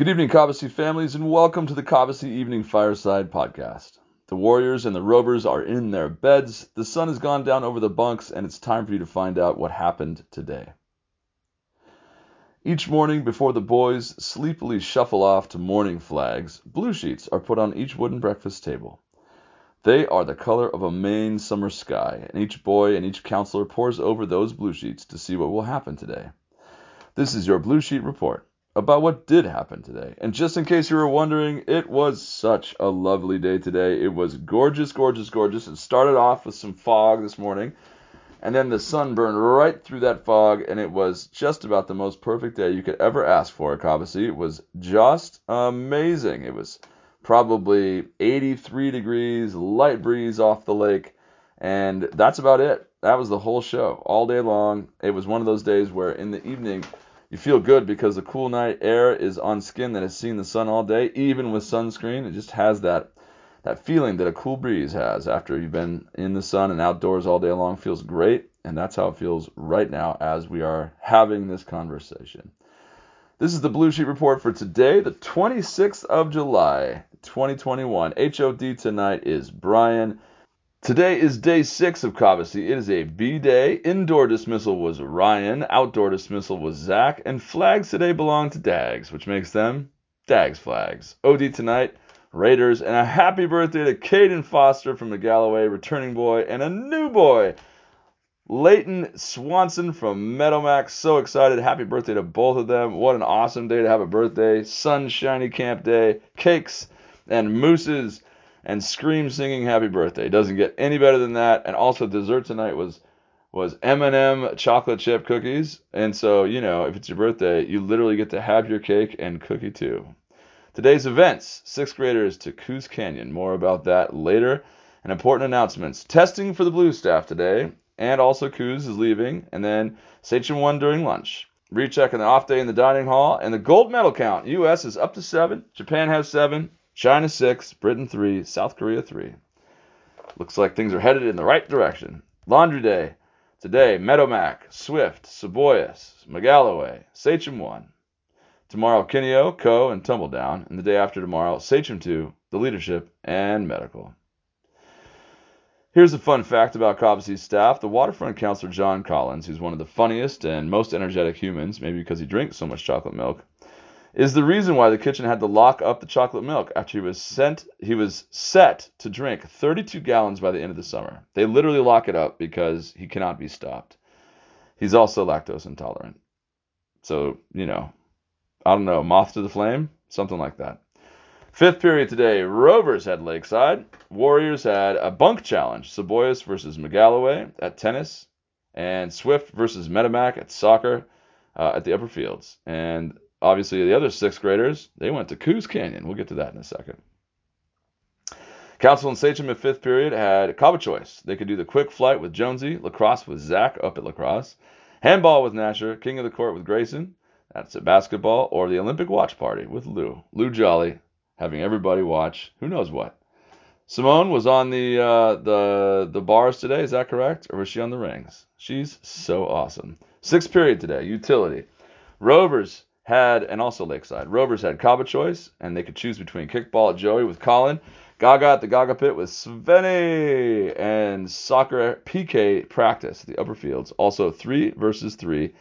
Good evening, Cobbossee families, and welcome to the Cobbossee Evening Fireside Podcast. The Warriors and the Rovers are in their beds, the sun has gone down over the bunks, and it's time for you to find out what happened today. Each morning before the boys sleepily shuffle off to morning flags, blue sheets are put on each wooden breakfast table. They are the color of a Maine summer sky, and each boy and each counselor pores over those blue sheets to see what will happen today. This is your Blue Sheet Report about what did happen today. And just in case you were wondering, it was such a lovely day today. It was gorgeous, gorgeous, gorgeous. It started off with some fog this morning, and then the sun burned right through that fog, and it was just about the most perfect day you could ever ask for Cobbossee. It was just amazing. It was probably 83 degrees, light breeze off the lake, and that's about it. That was the whole show all day long. It was one of those days where in the evening you feel good because the cool night air is on skin that has seen the sun all day, even with sunscreen. It just has that that feeling that a cool breeze has after you've been in the sun and outdoors all day long feels great, and that's how it feels right now as we are having this conversation. This is the Blue Sheet Report for today, the 26th of July, 2021. HOD tonight is Brian. Today is day six of Cobbossee. It is a B day. Indoor dismissal was Ryan. Outdoor dismissal was Zach. And flags today belong to Dags, which makes them Dags flags. OD tonight, Raiders. And a happy birthday to Caden Foster from the Galloway, returning boy, and a new boy, Leighton Swanson from Meadowmax. So excited. Happy birthday to both of them. What an awesome day to have a birthday. Sunshiny camp day. Cakes and mooses and scream singing happy birthday. Doesn't get any better than that. And also dessert tonight was was M&M chocolate chip cookies. And so, you know, if it's your birthday, you literally get to have your cake and cookie too. Today's events, 6th graders to Coos Canyon. More about that later. And important announcements. Testing for the blue staff today, and also Coos is leaving, and then Sachem 1 during lunch. Recheck an off day in the dining hall, and the gold medal count. U.S. is up to seven. Japan has seven. China 6, Britain 3, South Korea 3. Looks like things are headed in the right direction. Laundry Day. Today, Medomak, Swift, Seboyas, McGalloway, Sachem 1. Tomorrow, Kineo, Co, and Tumbledown. And the day after tomorrow, Sachem 2, the leadership, and medical. Here's a fun fact about Cobbossee's staff. The waterfront counselor John Collins, who's one of the funniest and most energetic humans, maybe because he drinks so much chocolate milk, is the reason why the kitchen had to lock up the chocolate milk after he was sent he was set to drink 32 gallons by the end of the summer. They literally lock it up because he cannot be stopped. He's also lactose intolerant. So, you know, I don't know, moth to the flame, something like that. Fifth period today, Rovers had Lakeside. Warriors had a bunk challenge, Seboyas versus McGalloway at tennis, and Swift versus Medomak at soccer uh, at the upper fields. And obviously the other sixth graders, they went to Coos Canyon. We'll get to that in a second. Council and Sachem at fifth period had Cobba choice. They could do the quick flight with Jonesy, lacrosse with Zach up at lacrosse, handball with Nasher, king of the court with Grayson. That's a basketball, or the Olympic watch party with Lou. Lou Jolly, having everybody watch who knows what. Simone was on the uh, the the bars today. Is that correct, or was she on the rings? She's so awesome. Sixth period today, utility. Rovers had, and also Lakeside. Rovers had Cobba choice, and they could choose between kickball at Joey with Colin, Gaga at the Gaga pit with Svenny, and soccer PK practice at the upper fields. Also three versus three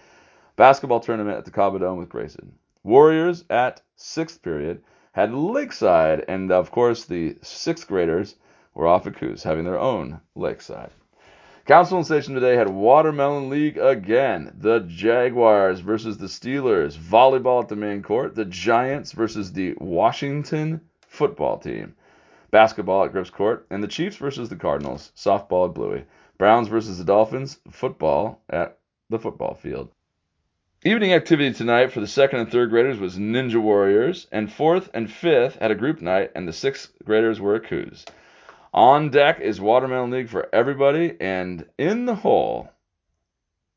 basketball tournament at the Cobba Dome with Grayson. Warriors at sixth period had Lakeside, and of course the sixth graders were off at Coos having their own Lakeside. Council Station today had Watermelon League again. The Jaguars versus the Steelers. Volleyball at the main court. The Giants versus the Washington football team. Basketball at Griff's Court. And the Chiefs versus the Cardinals. Softball at Bluey. Browns versus the Dolphins. Football at the football field. Evening activity tonight for the second and third graders was Ninja Warriors, and fourth and fifth had a group night, and the sixth graders were a Coos. On deck is Watermelon League for everybody, and in the hole,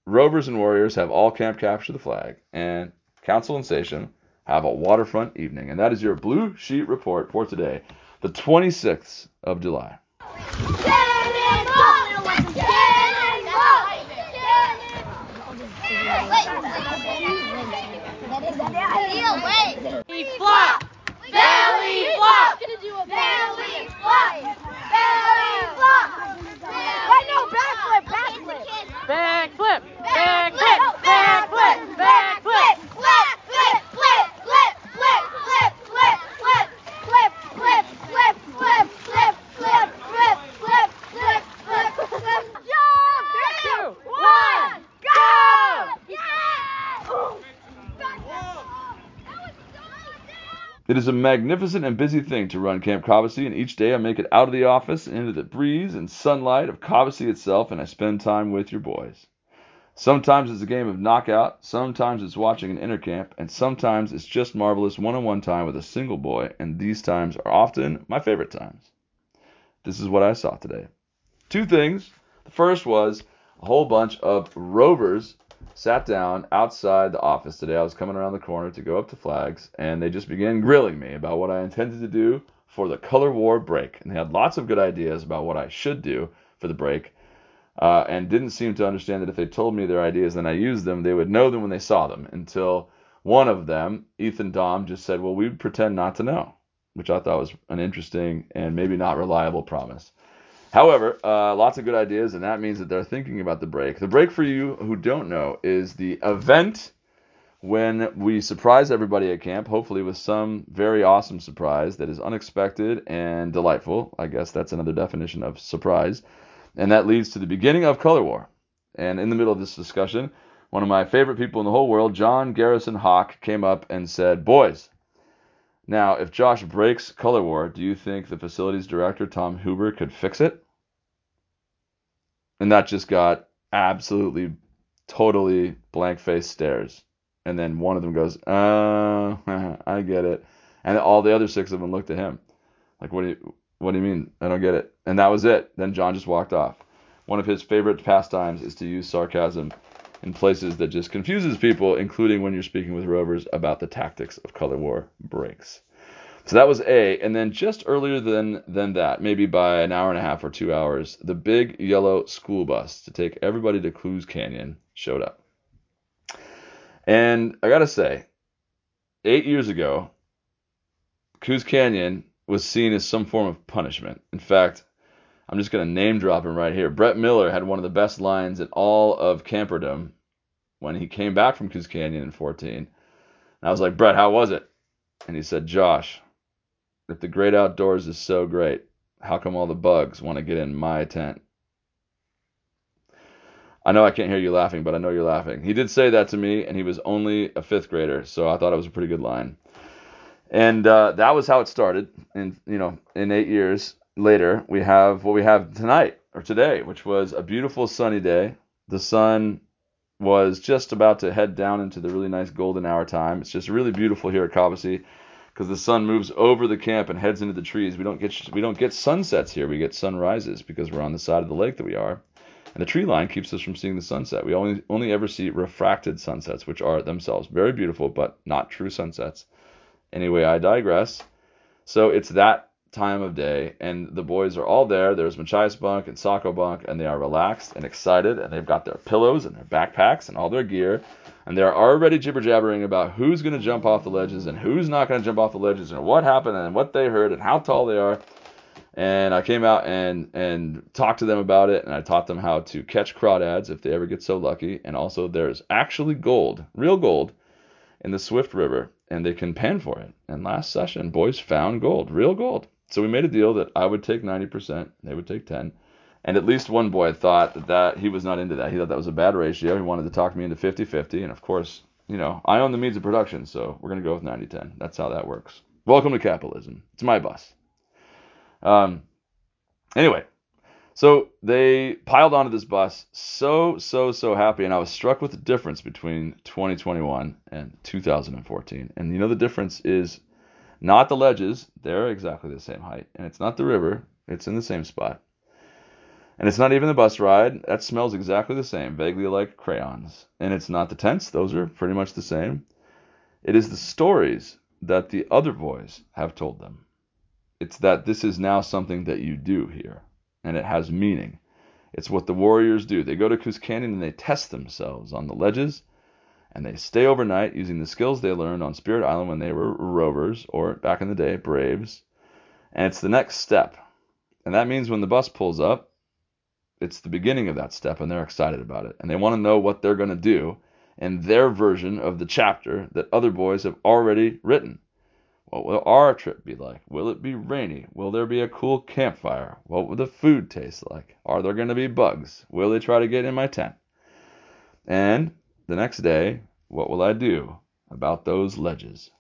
Rovers and Warriors have all camp capture the flag, and Council and Station have a waterfront evening. And that is your Blue Sheet Report for today, the 26th of July. Belly flop! Belly flop! Belly flop! Belly flop! Wait, no, backflip, backflip! Back It is a magnificent and busy thing to run Camp Cobbossee, and each day I make it out of the office into the breeze and sunlight of Cobbossee itself, and I spend time with your boys. Sometimes it's a game of knockout, sometimes it's watching an intercamp, and sometimes it's just marvelous one on one time with a single boy, and these times are often my favorite times. This is what I saw today. Two things. The first was a whole bunch of rovers sat down outside the office today. I was coming around the corner to go up to flags, and they just began grilling me about what I intended to do for the color war break. And they had lots of good ideas about what I should do for the break, uh, and didn't seem to understand that if they told me their ideas and I used them, they would know them when they saw them. Until one of them, Ethan Dom, just said, "Well, we would pretend not to know," which I thought was an interesting and maybe not reliable promise. However, uh, lots of good ideas, and that means that they're thinking about the break. The break, for you who don't know, is the event when we surprise everybody at camp, hopefully with some very awesome surprise that is unexpected and delightful. I guess that's another definition of surprise. And that leads to the beginning of Color War. And in the middle of this discussion, one of my favorite people in the whole world, John Garrison Hawk, came up and said, Boys, now, if Josh breaks Color War, do you think the facilities director, Tom Huber, could fix it? And that just got absolutely, totally blank face stares. And then one of them goes, uh, I get it. And all the other six of them looked at him. Like, what do you, what do you mean? I don't get it. And that was it. Then John just walked off. One of his favorite pastimes is to use sarcasm in places that just confuses people, including when you're speaking with rovers about the tactics of color war breaks. So that was A, and then just earlier than than that, maybe by an hour and a half or two hours, the big yellow school bus to take everybody to Coos Canyon showed up. And I gotta say, eight years ago, Coos Canyon was seen as some form of punishment. In fact, I'm just going to name drop him right here. Brett Miller had one of the best lines in all of camperdom when he came back from Coos Canyon in 14. And I was like, Brett, how was it? And he said, Josh, if the great outdoors is so great, how come all the bugs want to get in my tent? I know I can't hear you laughing, but I know you're laughing. He did say that to me, and he was only a fifth grader, so I thought it was a pretty good line. And uh, that was how it started. And you know, in eight years, later, we have what we have tonight or today, which was a beautiful sunny day. The sun was just about to head down into the really nice golden hour time. It's just really beautiful here at Cobbossee because the sun moves over the camp and heads into the trees. We don't get we don't get sunsets here. We get sunrises because we're on the side of the lake that we are. And the tree line keeps us from seeing the sunset. We only only ever see refracted sunsets, which are themselves very beautiful but not true sunsets. Anyway, I digress. So it's that time of day, and the boys are all there. There's Machias Bunk and Saco Bunk, and they are relaxed and excited, and they've got their pillows and their backpacks and all their gear, and they're already jibber jabbering about who's going to jump off the ledges and who's not going to jump off the ledges and what happened and what they heard and how tall they are. And I came out and and talked to them about it, and I taught them how to catch crawdads if they ever get so lucky. And also, there's actually gold, real gold, in the Swift River, and they can pan for it. And last session, boys found gold, real gold. So we made a deal that I would take 90%, they would take 10. And at least one boy thought that, that he was not into that. He thought that was a bad ratio. He wanted to talk me into 50-50, and of course, you know, I own the means of production, so we're going to go with 90-10. That's how that works. Welcome to capitalism. It's my bus. Um, anyway, so they piled onto this bus, so, so, so happy. And I was struck with the difference between 2021 and 2014. And you know, the difference is not the ledges, they're exactly the same height. And it's not the river, it's in the same spot. And it's not even the bus ride, that smells exactly the same, vaguely like crayons. And it's not the tents, those are pretty much the same. It is the stories that the other boys have told them. It's that this is now something that you do here, and it has meaning. It's what the warriors do. They go to Coos Canyon and they test themselves on the ledges and they stay overnight using the skills they learned on Spirit Island when they were rovers, or back in the day, braves. And it's the next step. And that means when the bus pulls up, it's the beginning of that step, and they're excited about it. And they want to know what they're going to do in their version of the chapter that other boys have already written. What will our trip be like? Will it be rainy? Will there be a cool campfire? What will the food taste like? Are there going to be bugs? Will they try to get in my tent? And the next day, what will I do about those ledges?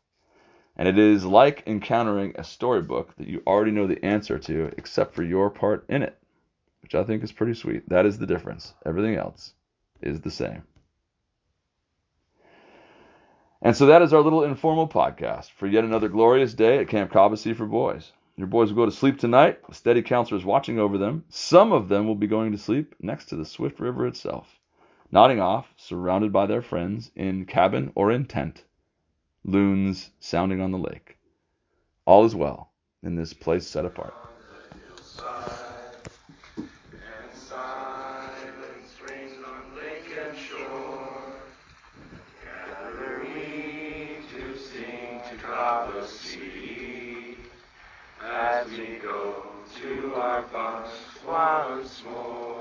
And it is like encountering a storybook that you already know the answer to, except for your part in it, which I think is pretty sweet. That is the difference. Everything else is the same. And so that is our little informal podcast for yet another glorious day at Camp Cobbossee for boys. Your boys will go to sleep tonight steady counselors watching over them. Some of them will be going to sleep next to the Swift River itself, nodding off, surrounded by their friends, in cabin or in tent, loons sounding on the lake. All is well in this place set apart. as we go to our once more.